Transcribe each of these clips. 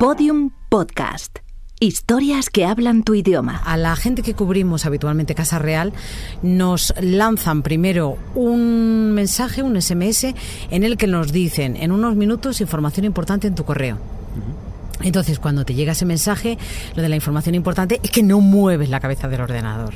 Podium Podcast. Historias que hablan tu idioma. A la gente que cubrimos habitualmente Casa Real nos lanzan primero un mensaje, un SMS, en el que nos dicen en unos minutos información importante en tu correo. Entonces, cuando te llega ese mensaje, lo de la información importante es que no mueves la cabeza del ordenador.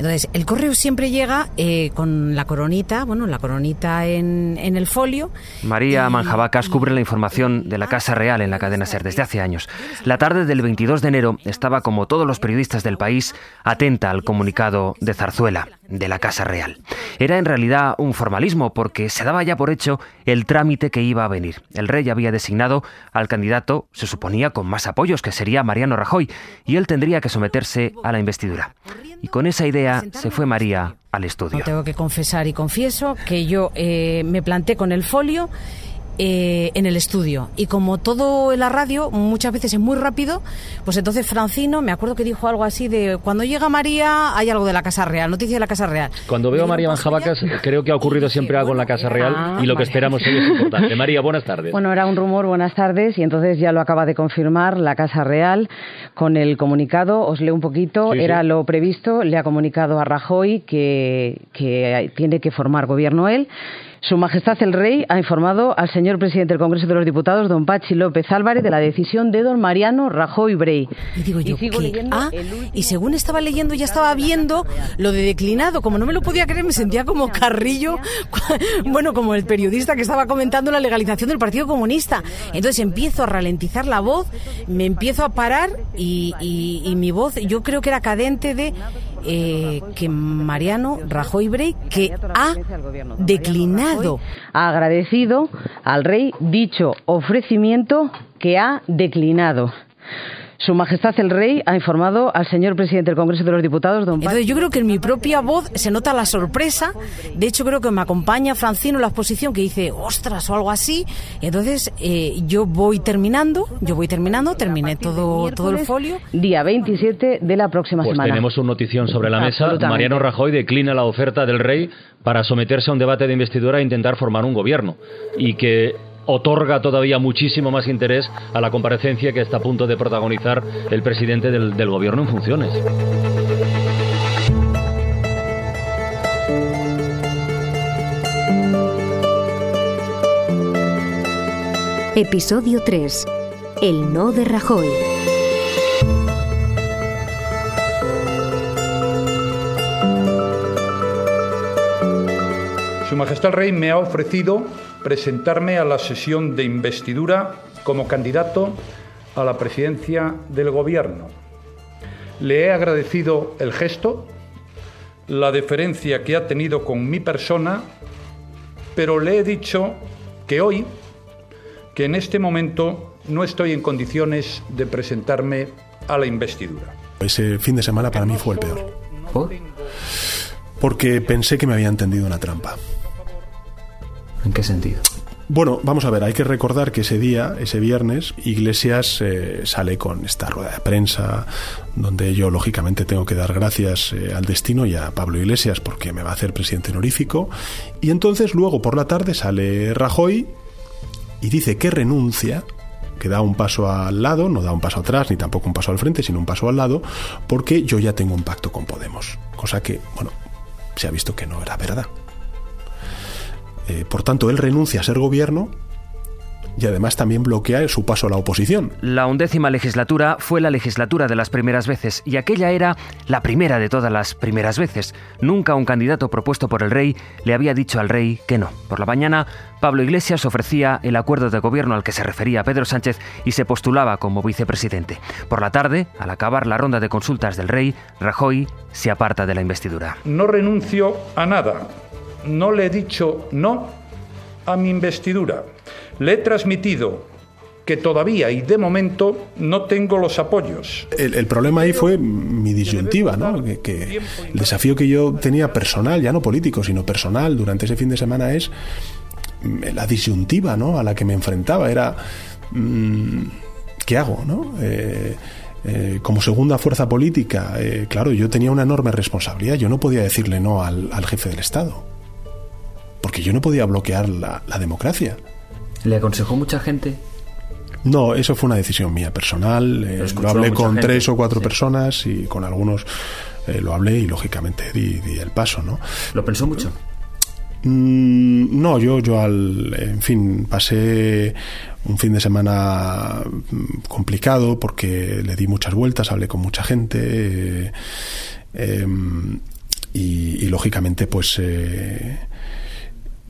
Entonces, el correo siempre llega eh, con la coronita, bueno, la coronita en, en el folio. María Manjabacas cubre la información de la Casa Real en la cadena SER desde hace años. La tarde del 22 de enero estaba, como todos los periodistas del país, atenta al comunicado de Zarzuela, de la Casa Real. Era en realidad un formalismo porque se daba ya por hecho el trámite que iba a venir. El rey había designado al candidato, se suponía, con más apoyos, que sería Mariano Rajoy, y él tendría que someterse a la investidura. Y con esa idea se fue María al estudio. Tengo que confesar y confieso que yo eh, me planté con el folio eh, en el estudio. Y como todo en la radio, muchas veces es muy rápido, pues entonces Francino, me acuerdo que dijo algo así de cuando llega María hay algo de la Casa Real, noticia de la Casa Real. Cuando veo a María Manjabacas, creo que ha ocurrido siempre algo en la Casa Real y lo que esperamos hoy es importante. María, buenas tardes. Bueno, era un rumor, buenas tardes, y entonces ya lo acaba de confirmar la Casa Real con el comunicado. Os leo un poquito, Sí, sí. era lo previsto, le ha comunicado a Rajoy que, que tiene que formar gobierno él. Su Majestad el Rey ha informado al señor presidente del Congreso de los Diputados, don Pachi López Álvarez, de la decisión de don Mariano Rajoy Brey. Y digo yo, sigo ¿qué? leyendo Ah, y según estaba leyendo ya estaba viendo lo de declinado. Como no me lo podía creer, me sentía como Carrillo, bueno, como el periodista que estaba comentando la legalización del Partido Comunista. Entonces empiezo a ralentizar la voz, me empiezo a parar y, y- y mi voz, yo creo que era cadente de eh, que Mariano Rajoy Brey, que ha declinado. Ha agradecido al rey dicho ofrecimiento que ha declinado. Su Majestad el Rey ha informado al señor presidente del Congreso de los Diputados, don Entonces yo creo que en mi propia voz se nota la sorpresa. De hecho creo que me acompaña Francino en la exposición que dice ostras o algo así. Entonces eh, yo voy terminando, yo voy terminando, terminé todo todo el folio. día 27 de la próxima Pues semana. tenemos una notición sobre la mesa. Mariano Rajoy declina la oferta del rey para someterse a un debate de investidura e intentar formar un gobierno. Y que otorga todavía muchísimo más interés a la comparecencia que está a punto de protagonizar el presidente del, del gobierno en funciones. Episodio 3. El no de Rajoy. Su Majestad el Rey me ha ofrecido presentarme a la sesión de investidura como candidato a la presidencia del Gobierno. Le he agradecido el gesto, la deferencia que ha tenido con mi persona, pero le he dicho que hoy, que en este momento no estoy en condiciones de presentarme a la investidura. Ese fin de semana para mí fue el peor. ¿Por? Porque pensé que me habían tendido una trampa. ¿En qué sentido? Bueno, vamos a ver, hay que recordar que ese día, ese viernes, Iglesias eh, sale con esta rueda de prensa, donde yo lógicamente tengo que dar gracias eh, al destino y a Pablo Iglesias porque me va a hacer presidente honorífico. Y entonces luego por la tarde sale Rajoy y dice que renuncia, que da un paso al lado, no da un paso atrás ni tampoco un paso al frente, sino un paso al lado, porque yo ya tengo un pacto con Podemos. Cosa que, bueno, se ha visto que no era verdad. Eh, por tanto, él renuncia a ser gobierno y además también bloquea su paso a la oposición. La undécima legislatura fue la legislatura de las primeras veces y aquella era la primera de todas las primeras veces. Nunca un candidato propuesto por el rey le había dicho al rey que no. Por la mañana, Pablo Iglesias ofrecía el acuerdo de gobierno al que se refería Pedro Sánchez y se postulaba como vicepresidente. Por la tarde, al acabar la ronda de consultas del rey, Rajoy se aparta de la investidura. No renuncio a nada. No le he dicho no a mi investidura. Le he transmitido que todavía y de momento no tengo los apoyos. El, problema ahí fue mi disyuntiva, ¿no? Que el desafío que yo tenía personal, ya no político, sino personal durante ese fin de semana es mm, la disyuntiva, ¿no? A la que me enfrentaba era mm, ¿qué hago, no? Eh, eh, como segunda fuerza política, eh, claro, yo tenía una enorme responsabilidad. Yo no podía decirle no al, al jefe del Estado, porque yo no podía bloquear la, la democracia. ¿Le aconsejó mucha gente? No, eso fue una decisión mía personal. Eh, lo hablé con tres o cuatro personas y con algunos eh, lo hablé y lógicamente di, di, el paso, ¿no? ¿Lo pensó mucho? Mm, no, yo, yo al, en fin, pasé un fin de semana mm, complicado porque le di muchas vueltas, hablé con mucha gente eh, em, y, y, lógicamente pues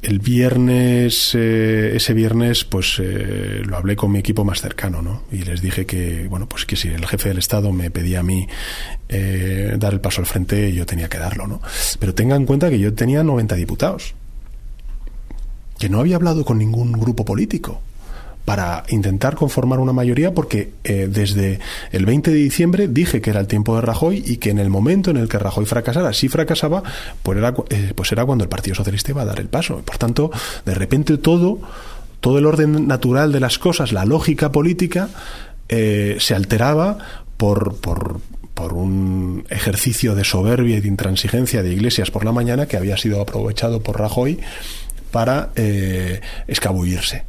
el viernes, eh, ese viernes, pues eh, lo hablé con mi equipo más cercano, ¿no? Y les dije que, bueno, pues que si el jefe del Estado me pedía a mí eh, dar el paso al frente, yo tenía que darlo, ¿no? Pero tenga en cuenta que yo tenía 90 diputados, que no había hablado con ningún grupo político para intentar conformar una mayoría porque eh, desde el 20 de diciembre dije que era el tiempo de Rajoy y que en el momento en el que Rajoy fracasara, si fracasaba, pues era, eh, pues era cuando el Partido Socialista iba a dar el paso. Por tanto, de repente todo, todo el orden natural de las cosas, la lógica política, eh, se alteraba por, por, un ejercicio de soberbia y de intransigencia de Iglesias por la mañana que había sido aprovechado por Rajoy para eh, escabullirse.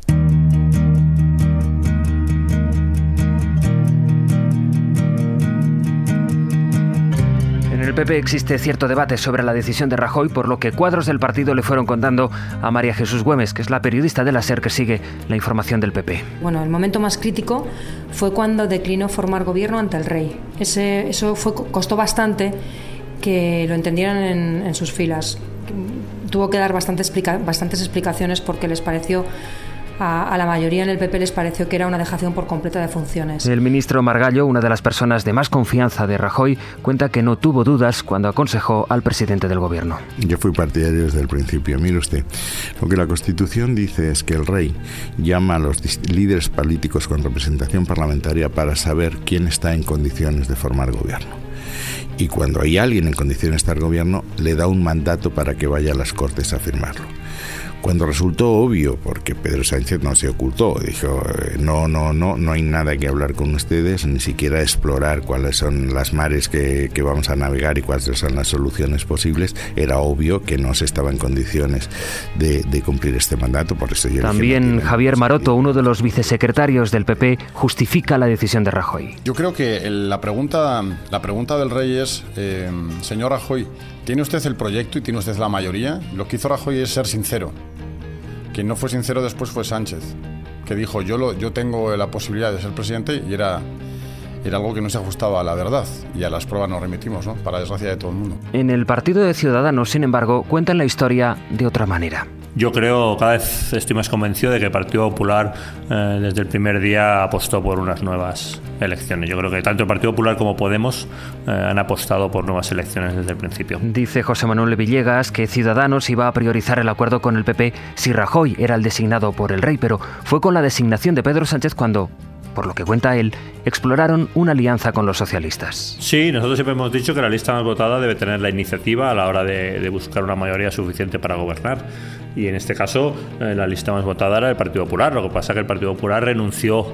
El PP existe cierto debate sobre la decisión de Rajoy, por lo que cuadros del partido le fueron contando a María Jesús Güemes, que es la periodista de la SER que sigue la información del PP. Bueno, el momento más crítico fue cuando declinó formar gobierno ante el rey. Eso fue, costó bastante que lo entendieran en, sus filas. Tuvo que dar bastantes explicaciones porque les pareció a, a, la mayoría en el PP les pareció que era una dejación por completa de funciones. El ministro Margallo, una de las personas de más confianza de Rajoy, cuenta que no tuvo dudas cuando aconsejó al presidente del gobierno. Yo fui partidario desde el principio. Mire usted, lo que la Constitución dice es que el rey llama a los líderes políticos con representación parlamentaria para saber quién está en condiciones de formar gobierno y cuando hay alguien en condiciones de estar gobierno, le da un mandato para que vaya a las Cortes a firmarlo. Cuando resultó obvio, porque Pedro Sánchez no se ocultó, dijo, no, no, no, no hay nada que hablar con ustedes, ni siquiera explorar cuáles son las mares que, que vamos a navegar y cuáles son las soluciones posibles, era obvio que no se estaba en condiciones de, de cumplir este mandato, por eso yo También dije, Javier Maroto, uno de los vicesecretarios del PP, justifica la decisión de Rajoy. Yo creo que la pregunta, la pregunta del rey es, eh, señor Rajoy, ¿tiene usted el proyecto y tiene usted la mayoría? Lo que hizo Rajoy es ser sincero. Quien no fue sincero después fue Sánchez, que dijo yo, lo, yo tengo la posibilidad de ser presidente y era, era algo que no se ajustaba a la verdad y a las pruebas nos remitimos, ¿no? para desgracia de todo el mundo. En el Partido de Ciudadanos, sin embargo, cuentan la historia de otra manera. Yo creo, cada vez estoy más convencido de que el Partido Popular eh, desde el primer día apostó por unas nuevas elecciones. Yo creo que tanto el Partido Popular como Podemos eh, han apostado por nuevas elecciones desde el principio. Dice José Manuel Villegas que Ciudadanos iba a priorizar el acuerdo con el PP si Rajoy era el designado por el rey, pero fue con la designación de Pedro Sánchez cuando por lo que cuenta él, exploraron una alianza con los socialistas. Sí, nosotros siempre hemos dicho que la lista más votada debe tener la iniciativa a la hora de, de buscar una mayoría suficiente para gobernar. Y en este caso, eh, la lista más votada era el Partido Popular. Lo que pasa es que el Partido Popular renunció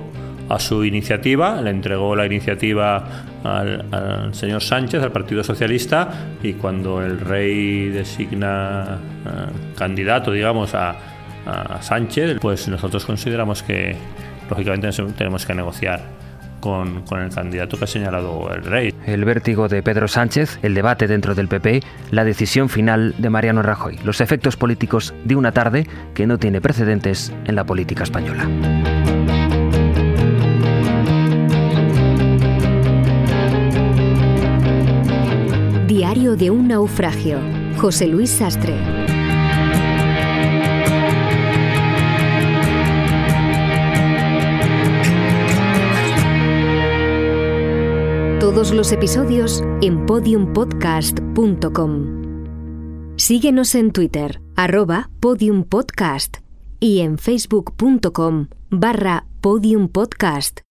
a su iniciativa, le entregó la iniciativa al, al, señor Sánchez, al Partido Socialista, y cuando el rey designa uh, candidato, digamos, a, a Sánchez, pues nosotros consideramos que lógicamente tenemos que negociar con, con, el candidato que ha señalado el rey. El vértigo de Pedro Sánchez, el debate dentro del PP, la decisión final de Mariano Rajoy, los efectos políticos de una tarde que no tiene precedentes en la política española. Diario de un naufragio. José Luis Sastre. Todos los episodios en podiumpodcast.com. Síguenos en Twitter, arroba podiumpodcast y en facebook.com barra podiumpodcast.